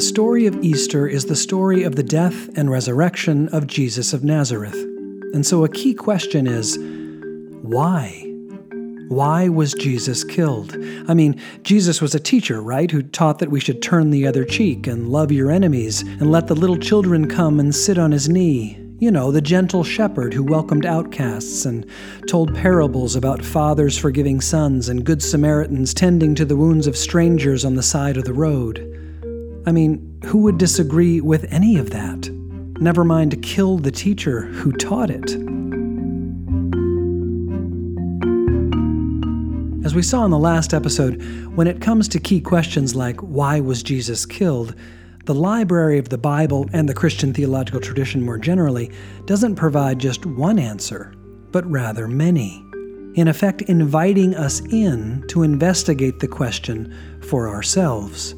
the story of Easter is the story of the death and resurrection of Jesus of Nazareth. And so a key question is why? Why was Jesus killed? I mean, Jesus was a teacher, right, who taught that we should turn the other cheek and love your enemies and let the little children come and sit on his knee. You know, the gentle shepherd who welcomed outcasts and told parables about fathers forgiving sons and good Samaritans tending to the wounds of strangers on the side of the road. I mean, who would disagree with any of that? Never mind kill the teacher who taught it. As we saw in the last episode, when it comes to key questions like why was Jesus killed, the library of the Bible and the Christian theological tradition more generally doesn't provide just one answer, but rather many. In effect, inviting us in to investigate the question for ourselves.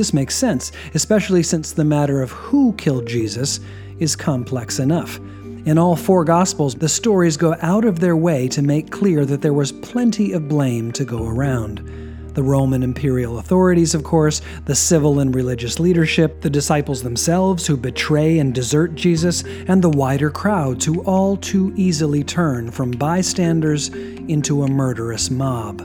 This makes sense, especially since the matter of who killed Jesus is complex enough. In all four Gospels, the stories go out of their way to make clear that there was plenty of blame to go around. The Roman imperial authorities, of course, the civil and religious leadership, the disciples themselves who betray and desert Jesus, and the wider crowds who all too easily turn from bystanders into a murderous mob.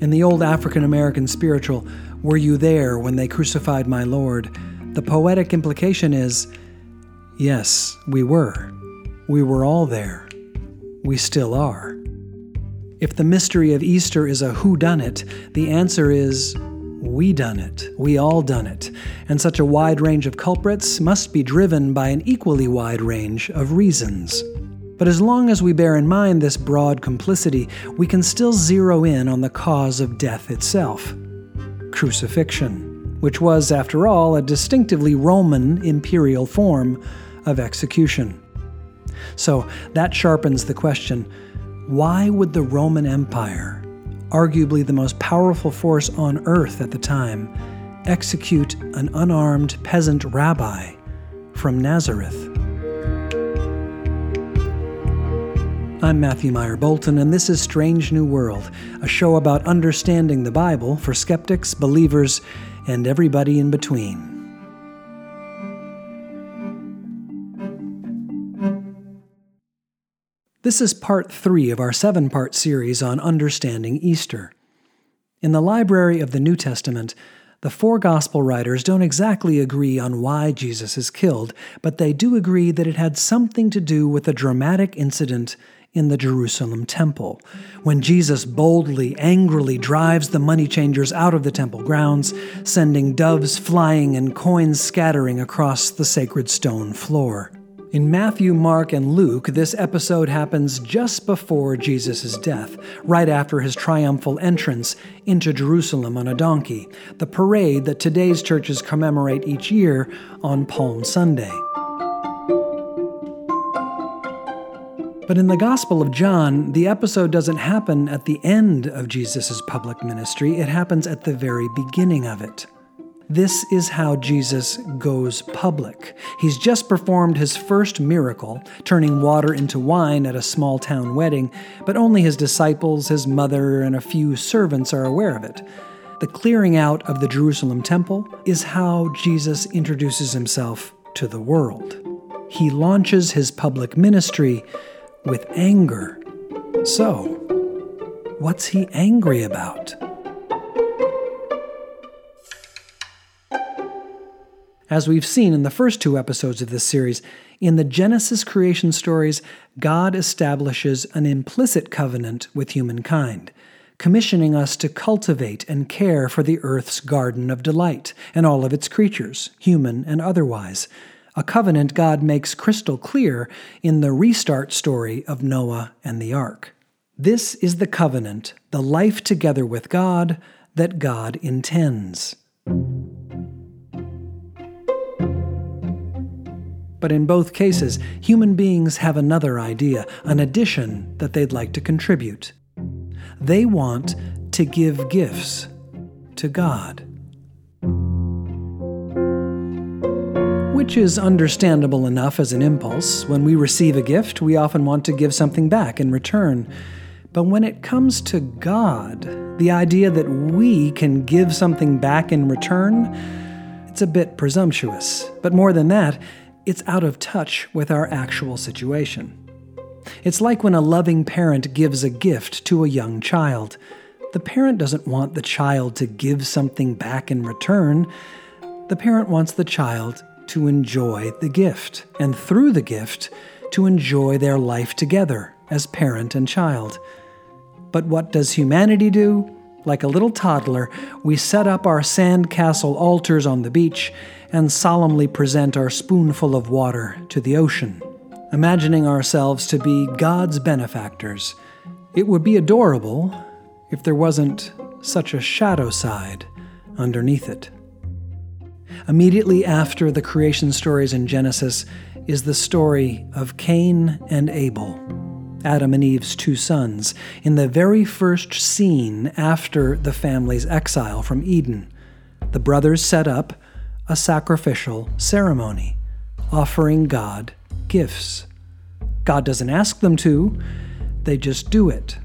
In the old African American spiritual, were you there when they crucified my Lord? The poetic implication is yes, we were. We were all there. We still are. If the mystery of Easter is a who done it, the answer is we done it. We all done it. And such a wide range of culprits must be driven by an equally wide range of reasons. But as long as we bear in mind this broad complicity, we can still zero in on the cause of death itself crucifixion, which was, after all, a distinctively Roman imperial form of execution. So that sharpens the question why would the Roman Empire, arguably the most powerful force on earth at the time, execute an unarmed peasant rabbi from Nazareth? I'm Matthew Myer Boulton, and this is Strange New World, a show about understanding the Bible for skeptics, believers, and everybody in between. This is part three of our seven part series on understanding Easter. In the library of the New Testament, the four gospel writers don't exactly agree on why Jesus is killed, but they do agree that it had something to do with a dramatic incident in the Jerusalem temple, when Jesus boldly, angrily drives the money changers out of the temple grounds, sending doves flying and coins scattering across the sacred stone floor. In Matthew, Mark, and Luke, this episode happens just before Jesus' death, right after his triumphal entrance into Jerusalem on a donkey, the parade that today's churches commemorate each year on Palm Sunday. But in the Gospel of John, the episode doesn't happen at the end of Jesus' public ministry, it happens at the very beginning of it. This is how Jesus goes public. He's just performed his first miracle, turning water into wine at a small town wedding, but only his disciples, his mother, and a few servants are aware of it. The clearing out of the Jerusalem temple is how Jesus introduces himself to the world. He launches his public ministry with anger. So, what's he angry about? As we've seen in the first two episodes of this series, in the Genesis creation stories, God establishes an implicit covenant with humankind, commissioning us to cultivate and care for the earth's garden of delight and all of its creatures, human and otherwise, a covenant God makes crystal clear in the restart story of Noah and the ark. This is the covenant, the life together with God that God intends. But in both cases, human beings have another idea, an addition that they'd like to contribute. They want to give gifts to God. Which is understandable enough as an impulse. When we receive a gift, we often want to give something back in return. But when it comes to God, the idea that we can give something back in return, it's a bit presumptuous, but more than that, it's out of touch with our actual situation. It's like when a loving parent gives a gift to a young child. The parent doesn't want the child to give something back in return. The parent wants the child to enjoy the gift, and through the gift, to enjoy their life together as parent and child. But what does humanity do? Like a little toddler, we set up our sandcastle altars on the beach and solemnly present our spoonful of water to the ocean, imagining ourselves to be God's benefactors. It would be adorable if there wasn't such a shadow side underneath it. Immediately after the creation stories in Genesis is the story of Cain and Abel, Adam and Eve's two sons, in the very first scene after the family's exile from Eden. The brothers set up a sacrificial ceremony, offering God gifts. God doesn't ask them to, they just do it.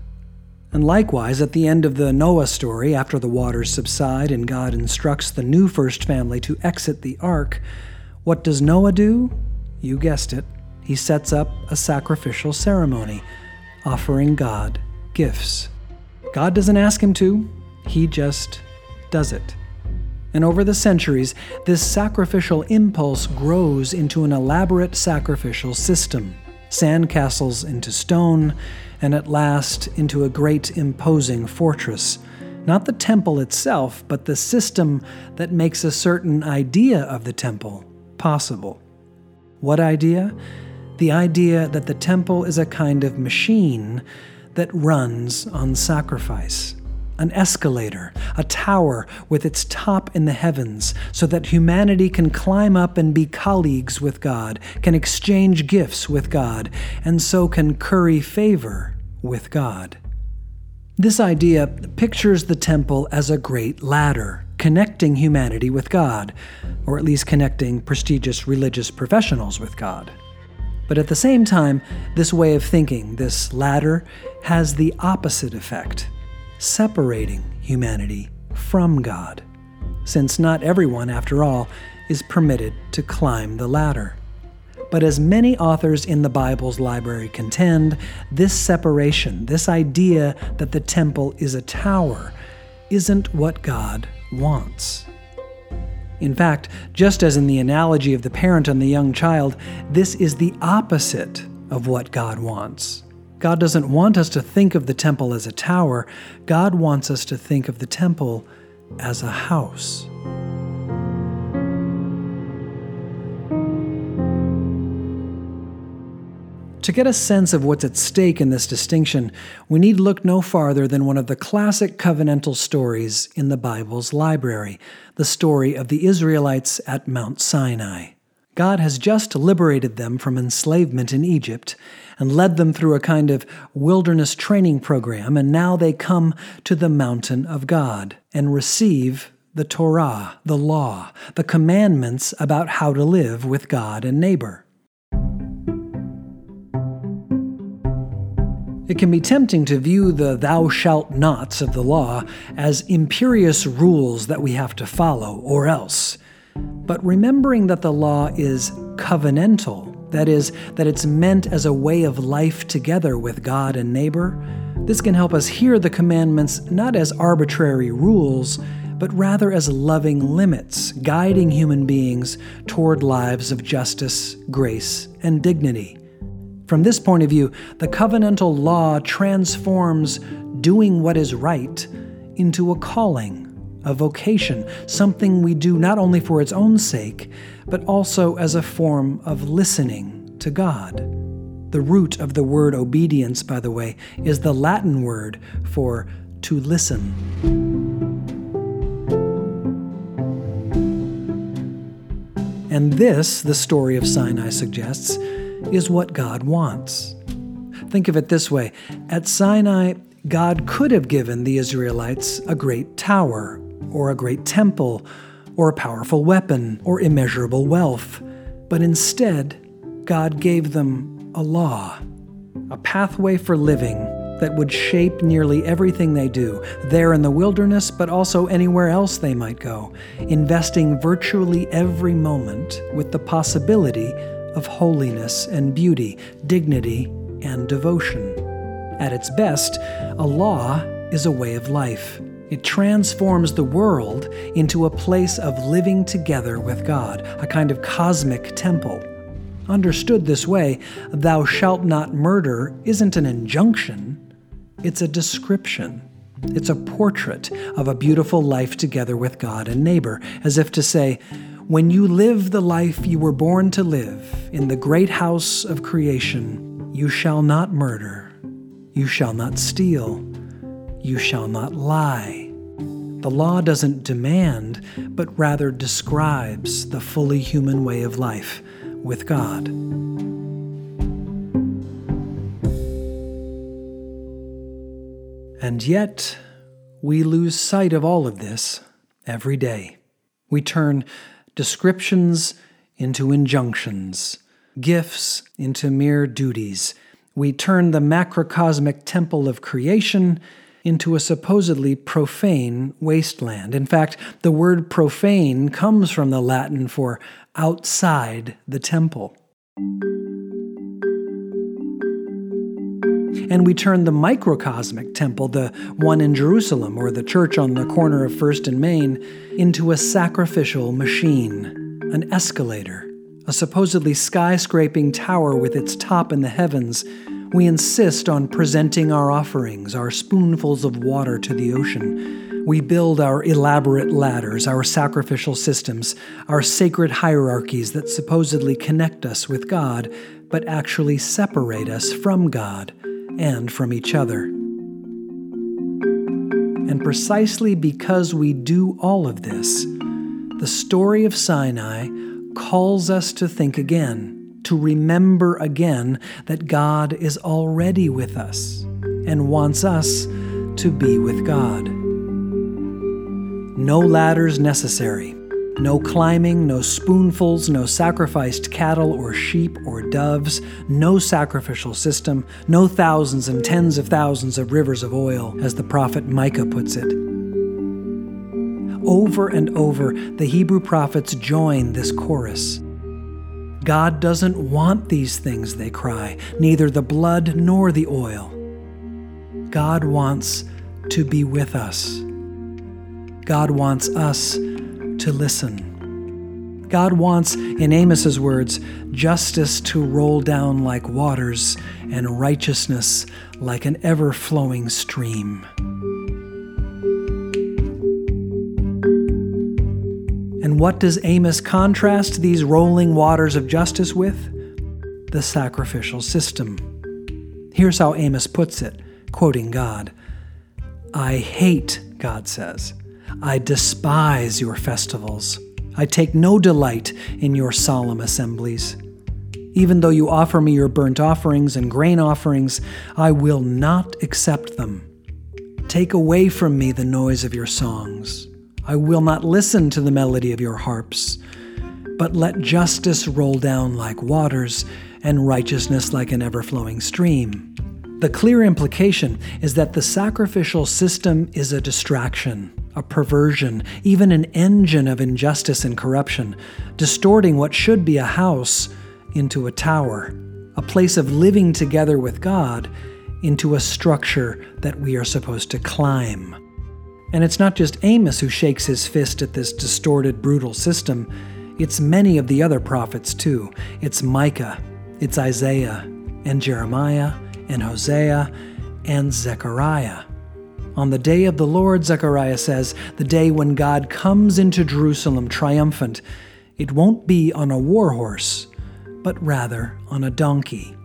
And likewise, at the end of the Noah story, after the waters subside and God instructs the new first family to exit the ark, what does Noah do? You guessed it. He sets up a sacrificial ceremony, offering God gifts. God doesn't ask him to, he just does it. And over the centuries, this sacrificial impulse grows into an elaborate sacrificial system sandcastles into stone, and at last into a great imposing fortress. Not the temple itself, but the system that makes a certain idea of the temple possible. What idea? The idea that the temple is a kind of machine that runs on sacrifice an escalator, a tower with its top in the heavens, so that humanity can climb up and be colleagues with God, can exchange gifts with God, and so can curry favor with God. This idea pictures the temple as a great ladder, connecting humanity with God, or at least connecting prestigious religious professionals with God. But at the same time, this way of thinking, this ladder, has the opposite effect separating humanity from God, since not everyone, after all, is permitted to climb the ladder. But as many authors in the Bible's library contend, this separation, this idea that the temple is a tower, isn't what God wants. In fact, just as in the analogy of the parent and the young child, this is the opposite of what God wants. God doesn't want us to think of the temple as a tower, God wants us to think of the temple as a house. To get a sense of what's at stake in this distinction, we need look no farther than one of the classic covenantal stories in the Bible's library the story of the Israelites at Mount Sinai. God has just liberated them from enslavement in Egypt and led them through a kind of wilderness training program, and now they come to the mountain of God and receive the Torah, the law, the commandments about how to live with God and neighbor. It can be tempting to view the thou shalt nots of the law as imperious rules that we have to follow, or else. But remembering that the law is covenantal, that is, that it's meant as a way of life together with God and neighbor, this can help us hear the commandments not as arbitrary rules, but rather as loving limits, guiding human beings toward lives of justice, grace, and dignity. From this point of view, the covenantal law transforms doing what is right into a calling a vocation, something we do not only for its own sake, but also as a form of listening to God. The root of the word obedience, by the way, is the Latin word for to listen. And this, the story of Sinai suggests, is what God wants. Think of it this way At Sinai, God could have given the Israelites a great tower or a great temple, or a powerful weapon, or immeasurable wealth, but instead, God gave them a law, a pathway for living that would shape nearly everything they do, there in the wilderness, but also anywhere else they might go, investing virtually every moment with the possibility of holiness and beauty, dignity and devotion. At its best, a law is a way of life. It transforms the world into a place of living together with God, a kind of cosmic temple. Understood this way, thou shalt not murder isn't an injunction, it's a description. It's a portrait of a beautiful life together with God and neighbor, as if to say, when you live the life you were born to live in the great house of creation, you shall not murder, you shall not steal, you shall not lie. The law doesn't demand, but rather describes the fully human way of life with God. And yet, we lose sight of all of this every day. We turn descriptions into injunctions, gifts into mere duties. We turn the macrocosmic temple of creation into a supposedly profane wasteland. In fact, the word profane comes from the Latin for outside the temple. And we turn the microcosmic temple, the one in Jerusalem or the church on the corner of First and Main, into a sacrificial machine, an escalator, a supposedly skyscraping tower with its top in the heavens. We insist on presenting our offerings, our spoonfuls of water to the ocean. We build our elaborate ladders, our sacrificial systems, our sacred hierarchies that supposedly connect us with God, but actually separate us from God and from each other. And precisely because we do all of this, the story of Sinai calls us to think again, to remember again that God is already with us and wants us to be with God. No ladders necessary no climbing, no spoonfuls, no sacrificed cattle or sheep or doves, no sacrificial system, no thousands and tens of thousands of rivers of oil, as the prophet Micah puts it. Over and over, the Hebrew prophets join this chorus. God doesn't want these things, they cry, neither the blood nor the oil. God wants to be with us. God wants us to listen. God wants, in Amos's words, justice to roll down like waters and righteousness like an ever flowing stream. And what does Amos contrast these rolling waters of justice with? The sacrificial system. Here's how Amos puts it, quoting God I hate, God says, I despise your festivals. I take no delight in your solemn assemblies. Even though you offer me your burnt offerings and grain offerings, I will not accept them. Take away from me the noise of your songs. I will not listen to the melody of your harps. But let justice roll down like waters and righteousness like an ever flowing stream. The clear implication is that the sacrificial system is a distraction a perversion, even an engine of injustice and corruption, distorting what should be a house into a tower, a place of living together with God into a structure that we are supposed to climb. And it's not just Amos who shakes his fist at this distorted, brutal system, it's many of the other prophets too. It's Micah, it's Isaiah, and Jeremiah, and Hosea, and Zechariah. On the day of the Lord, Zechariah says, the day when God comes into Jerusalem triumphant, it won't be on a war horse, but rather on a donkey.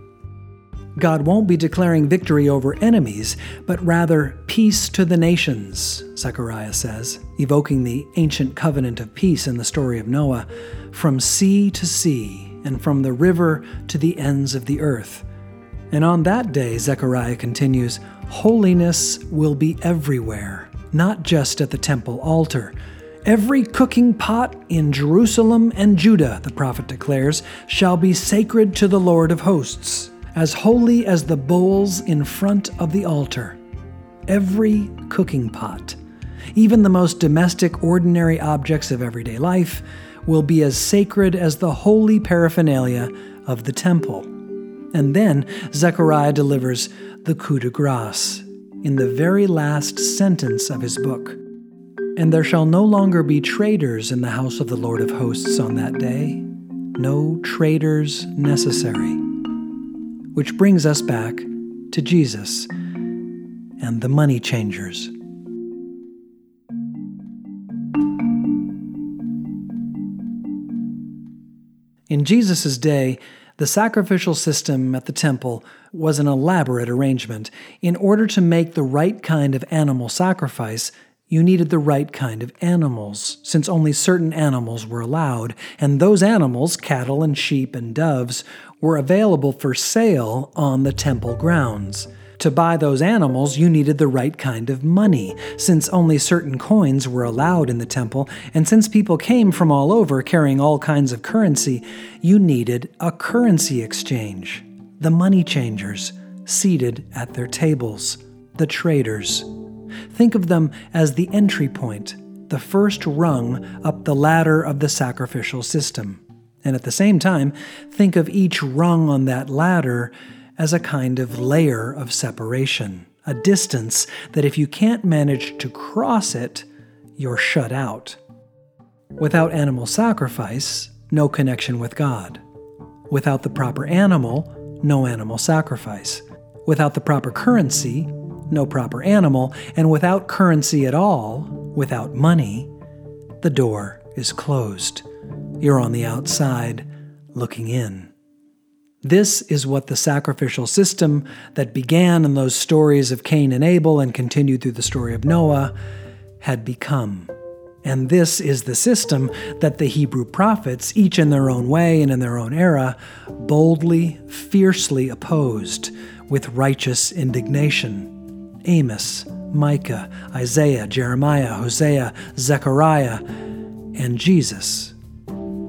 God won't be declaring victory over enemies, but rather peace to the nations, Zechariah says, evoking the ancient covenant of peace in the story of Noah, from sea to sea and from the river to the ends of the earth. And on that day, Zechariah continues, holiness will be everywhere, not just at the temple altar. Every cooking pot in Jerusalem and Judah, the prophet declares, shall be sacred to the Lord of hosts. As holy as the bowls in front of the altar. Every cooking pot, even the most domestic, ordinary objects of everyday life, will be as sacred as the holy paraphernalia of the temple. And then Zechariah delivers the coup de grace in the very last sentence of his book. And there shall no longer be traders in the house of the Lord of hosts on that day, no traders necessary. Which brings us back to Jesus and the money changers. In Jesus' day, the sacrificial system at the temple was an elaborate arrangement. In order to make the right kind of animal sacrifice, you needed the right kind of animals, since only certain animals were allowed, and those animals, cattle and sheep and doves, were available for sale on the temple grounds. To buy those animals, you needed the right kind of money, since only certain coins were allowed in the temple, and since people came from all over carrying all kinds of currency, you needed a currency exchange. The money changers, seated at their tables, the traders. Think of them as the entry point, the first rung up the ladder of the sacrificial system. And at the same time, think of each rung on that ladder as a kind of layer of separation, a distance that if you can't manage to cross it, you're shut out. Without animal sacrifice, no connection with God. Without the proper animal, no animal sacrifice. Without the proper currency, no proper animal, and without currency at all, without money, the door is closed. You're on the outside, looking in. This is what the sacrificial system that began in those stories of Cain and Abel and continued through the story of Noah had become. And this is the system that the Hebrew prophets, each in their own way and in their own era, boldly, fiercely opposed with righteous indignation. Amos, Micah, Isaiah, Jeremiah, Hosea, Zechariah, and Jesus.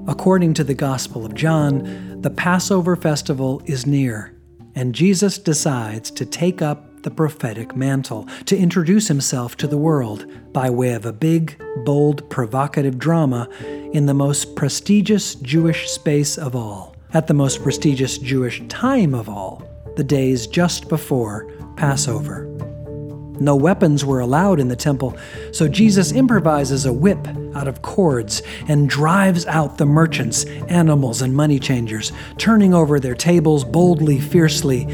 According to the Gospel of John, the Passover festival is near, and Jesus decides to take up the prophetic mantle, to introduce himself to the world by way of a big, bold, provocative drama in the most prestigious Jewish space of all, at the most prestigious Jewish time of all, the days just before Passover. No weapons were allowed in the temple, so Jesus improvises a whip out of cords and drives out the merchants, animals, and money changers, turning over their tables boldly, fiercely,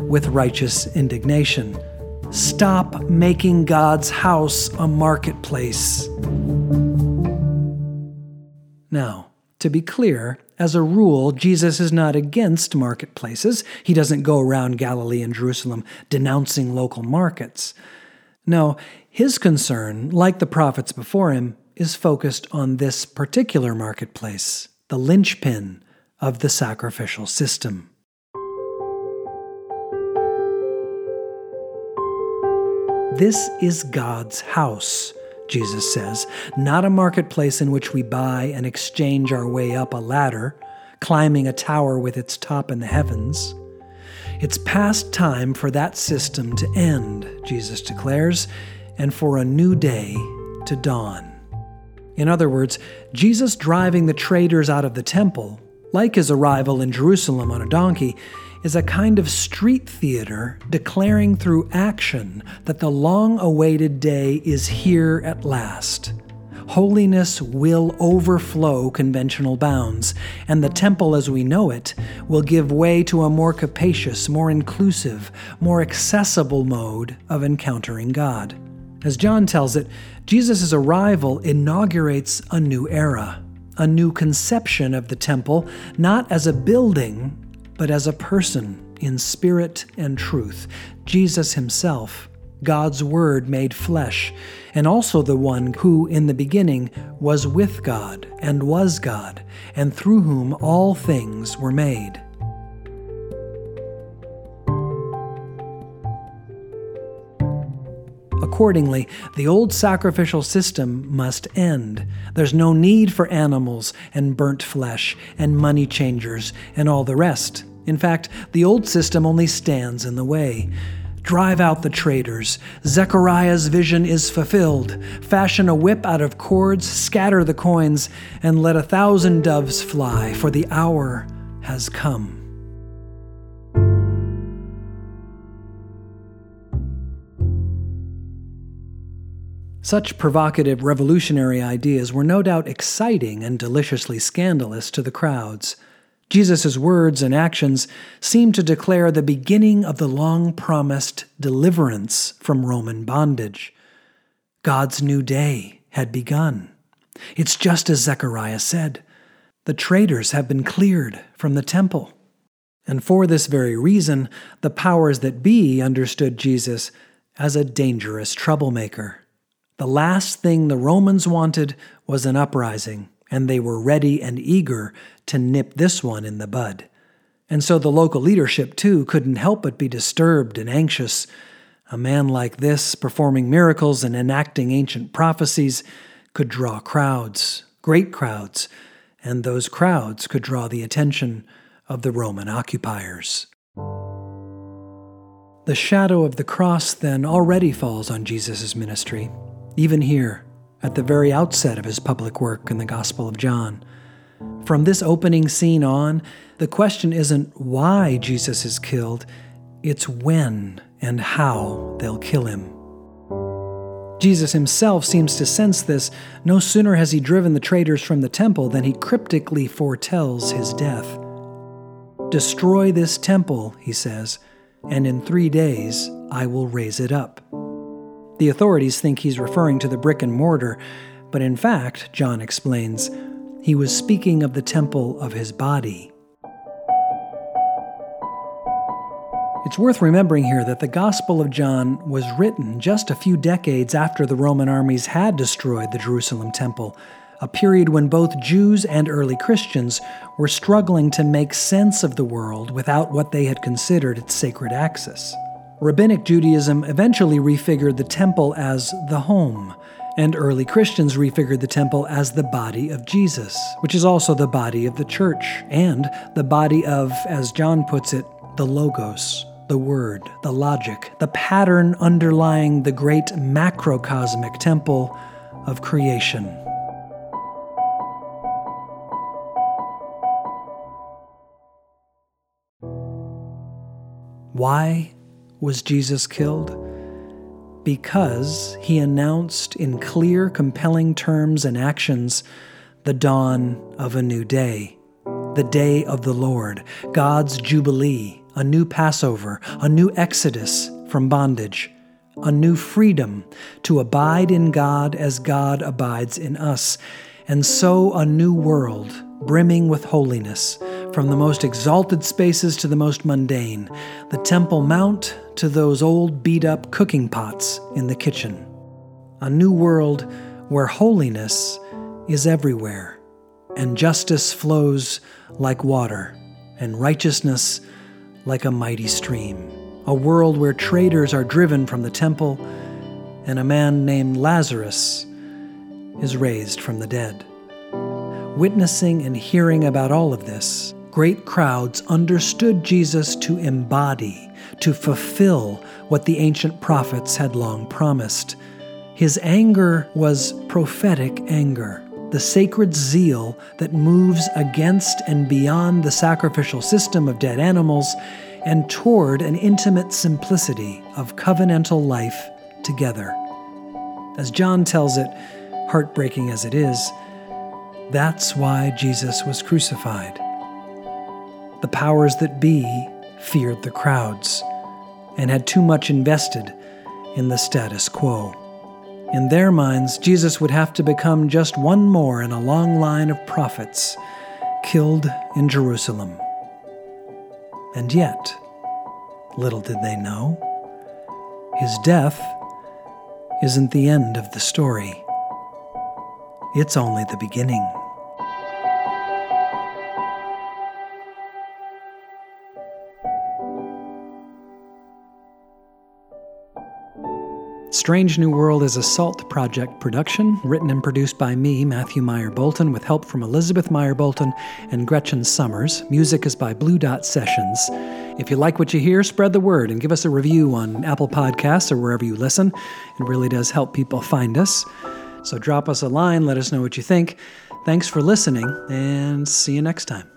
with righteous indignation. Stop making God's house a marketplace. Now, to be clear, as a rule, Jesus is not against marketplaces. He doesn't go around Galilee and Jerusalem denouncing local markets. No, his concern, like the prophets before him, is focused on this particular marketplace, the linchpin of the sacrificial system. This is God's house Jesus says, not a marketplace in which we buy and exchange our way up a ladder, climbing a tower with its top in the heavens. It's past time for that system to end, Jesus declares, and for a new day to dawn. In other words, Jesus driving the traders out of the temple, like his arrival in Jerusalem on a donkey, is a kind of street theater declaring through action that the long awaited day is here at last. Holiness will overflow conventional bounds, and the temple as we know it will give way to a more capacious, more inclusive, more accessible mode of encountering God. As John tells it, Jesus' arrival inaugurates a new era, a new conception of the temple, not as a building, but as a person in spirit and truth, Jesus himself, God's Word made flesh, and also the one who in the beginning was with God and was God, and through whom all things were made. Accordingly, the old sacrificial system must end. There's no need for animals and burnt flesh and money changers and all the rest. In fact, the old system only stands in the way. Drive out the traders. Zechariah's vision is fulfilled. Fashion a whip out of cords, scatter the coins, and let a thousand doves fly, for the hour has come. Such provocative revolutionary ideas were no doubt exciting and deliciously scandalous to the crowds. Jesus' words and actions seemed to declare the beginning of the long promised deliverance from Roman bondage. God's new day had begun. It's just as Zechariah said the traders have been cleared from the temple. And for this very reason, the powers that be understood Jesus as a dangerous troublemaker. The last thing the Romans wanted was an uprising, and they were ready and eager to nip this one in the bud. And so the local leadership, too, couldn't help but be disturbed and anxious. A man like this, performing miracles and enacting ancient prophecies, could draw crowds, great crowds, and those crowds could draw the attention of the Roman occupiers. The shadow of the cross then already falls on Jesus' ministry even here, at the very outset of his public work in the Gospel of John. From this opening scene on, the question isn't why Jesus is killed, it's when and how they'll kill him. Jesus himself seems to sense this. No sooner has he driven the traders from the temple than he cryptically foretells his death. Destroy this temple, he says, and in three days I will raise it up. The authorities think he's referring to the brick and mortar, but in fact, John explains, he was speaking of the temple of his body. It's worth remembering here that the Gospel of John was written just a few decades after the Roman armies had destroyed the Jerusalem temple, a period when both Jews and early Christians were struggling to make sense of the world without what they had considered its sacred axis. Rabbinic Judaism eventually refigured the temple as the home, and early Christians refigured the temple as the body of Jesus, which is also the body of the church, and the body of, as John puts it, the Logos, the Word, the logic, the pattern underlying the great macrocosmic temple of creation. Why was Jesus killed? Because he announced in clear, compelling terms and actions the dawn of a new day, the day of the Lord, God's Jubilee, a new Passover, a new Exodus from bondage, a new freedom to abide in God as God abides in us, and so a new world brimming with holiness from the most exalted spaces to the most mundane, the Temple Mount to those old beat up cooking pots in the kitchen. A new world where holiness is everywhere, and justice flows like water, and righteousness like a mighty stream. A world where traders are driven from the temple, and a man named Lazarus is raised from the dead. Witnessing and hearing about all of this, great crowds understood Jesus to embody, to fulfill what the ancient prophets had long promised. His anger was prophetic anger, the sacred zeal that moves against and beyond the sacrificial system of dead animals and toward an intimate simplicity of covenantal life together. As John tells it, heartbreaking as it is, that's why Jesus was crucified the powers that be feared the crowds and had too much invested in the status quo. In their minds, Jesus would have to become just one more in a long line of prophets killed in Jerusalem. And yet, little did they know, his death isn't the end of the story. It's only the beginning. Strange New World is a SALT Project production, written and produced by me, Matthew Myer Boulton, with help from Elizabeth Myer Boulton and Gretchen Summers. Music is by Blue Dot Sessions. If you like what you hear, spread the word and give us a review on Apple Podcasts or wherever you listen. It really does help people find us. So drop us a line, let us know what you think. Thanks for listening, and see you next time.